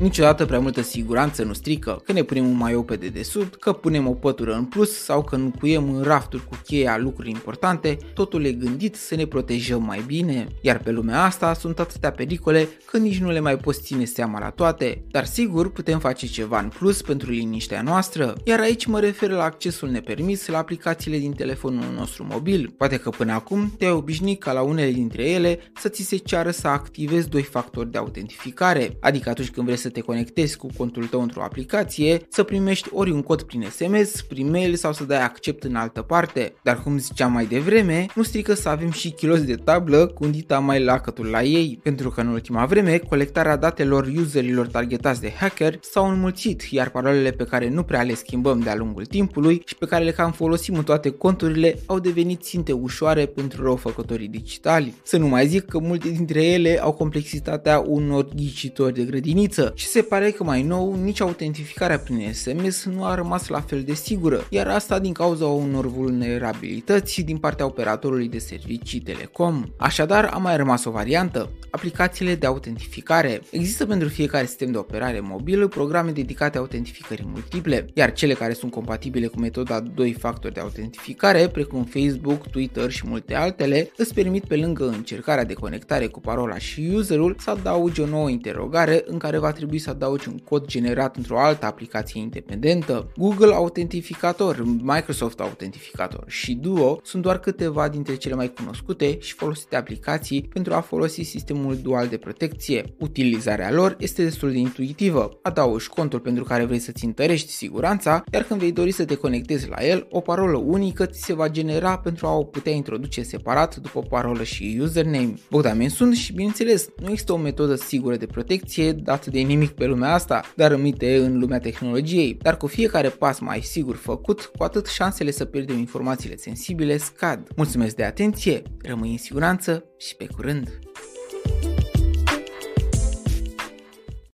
Niciodată prea multă siguranță nu strică, că ne punem un maiou pe dedesubt, că punem o pătură în plus sau că încuiem în rafturi cu cheia lucruri importante, totul e gândit să ne protejăm mai bine, iar pe lumea asta sunt atâtea pericole că nici nu le mai poți ține seama la toate, dar sigur putem face ceva în plus pentru liniștea noastră, iar aici mă refer la accesul nepermis la aplicațiile din telefonul nostru mobil. Poate că până acum te-ai obișnuit ca la unele dintre ele să ți se ceară să activezi doi factori de autentificare, adică atunci când vrei să te conectezi cu contul tău într-o aplicație, să primești ori un cod prin SMS, prin mail sau să dai accept în altă parte. Dar cum ziceam mai devreme, nu strică să avem și kiloți de tablă cu un dita mai lacătul la ei, pentru că în ultima vreme colectarea datelor userilor targetați de hacker s-au înmulțit, iar parolele pe care nu prea le schimbăm de-a lungul timpului și pe care le cam folosim în toate conturile au devenit ținte ușoare pentru răufăcătorii digitali. Să nu mai zic că multe dintre ele au complexitatea unor ghicitori de grădiniță și se pare că mai nou nici autentificarea prin SMS nu a rămas la fel de sigură, iar asta din cauza unor vulnerabilități din partea operatorului de servicii telecom. Așadar, a mai rămas o variantă, aplicațiile de autentificare. Există pentru fiecare sistem de operare mobil programe dedicate autentificării multiple, iar cele care sunt compatibile cu metoda 2 factori de autentificare, precum Facebook, Twitter și multe altele, îți permit pe lângă încercarea de conectare cu parola și userul să adaugi o nouă interogare în care va trebui să adaugi un cod generat într-o altă aplicație independentă. Google Autentificator, Microsoft Autentificator și Duo sunt doar câteva dintre cele mai cunoscute și folosite aplicații pentru a folosi sistemul dual de protecție. Utilizarea lor este destul de intuitivă. Adaugi contul pentru care vrei să-ți întărești siguranța, iar când vei dori să te conectezi la el, o parolă unică ți se va genera pentru a o putea introduce separat după parolă și username. Bogdan sunt și bineînțeles, nu există o metodă sigură de protecție dată de nimic pe lumea asta, dar rămite în lumea tehnologiei, dar cu fiecare pas mai sigur făcut, cu atât șansele să pierdem informațiile sensibile scad. Mulțumesc de atenție, rămâi în siguranță și pe curând!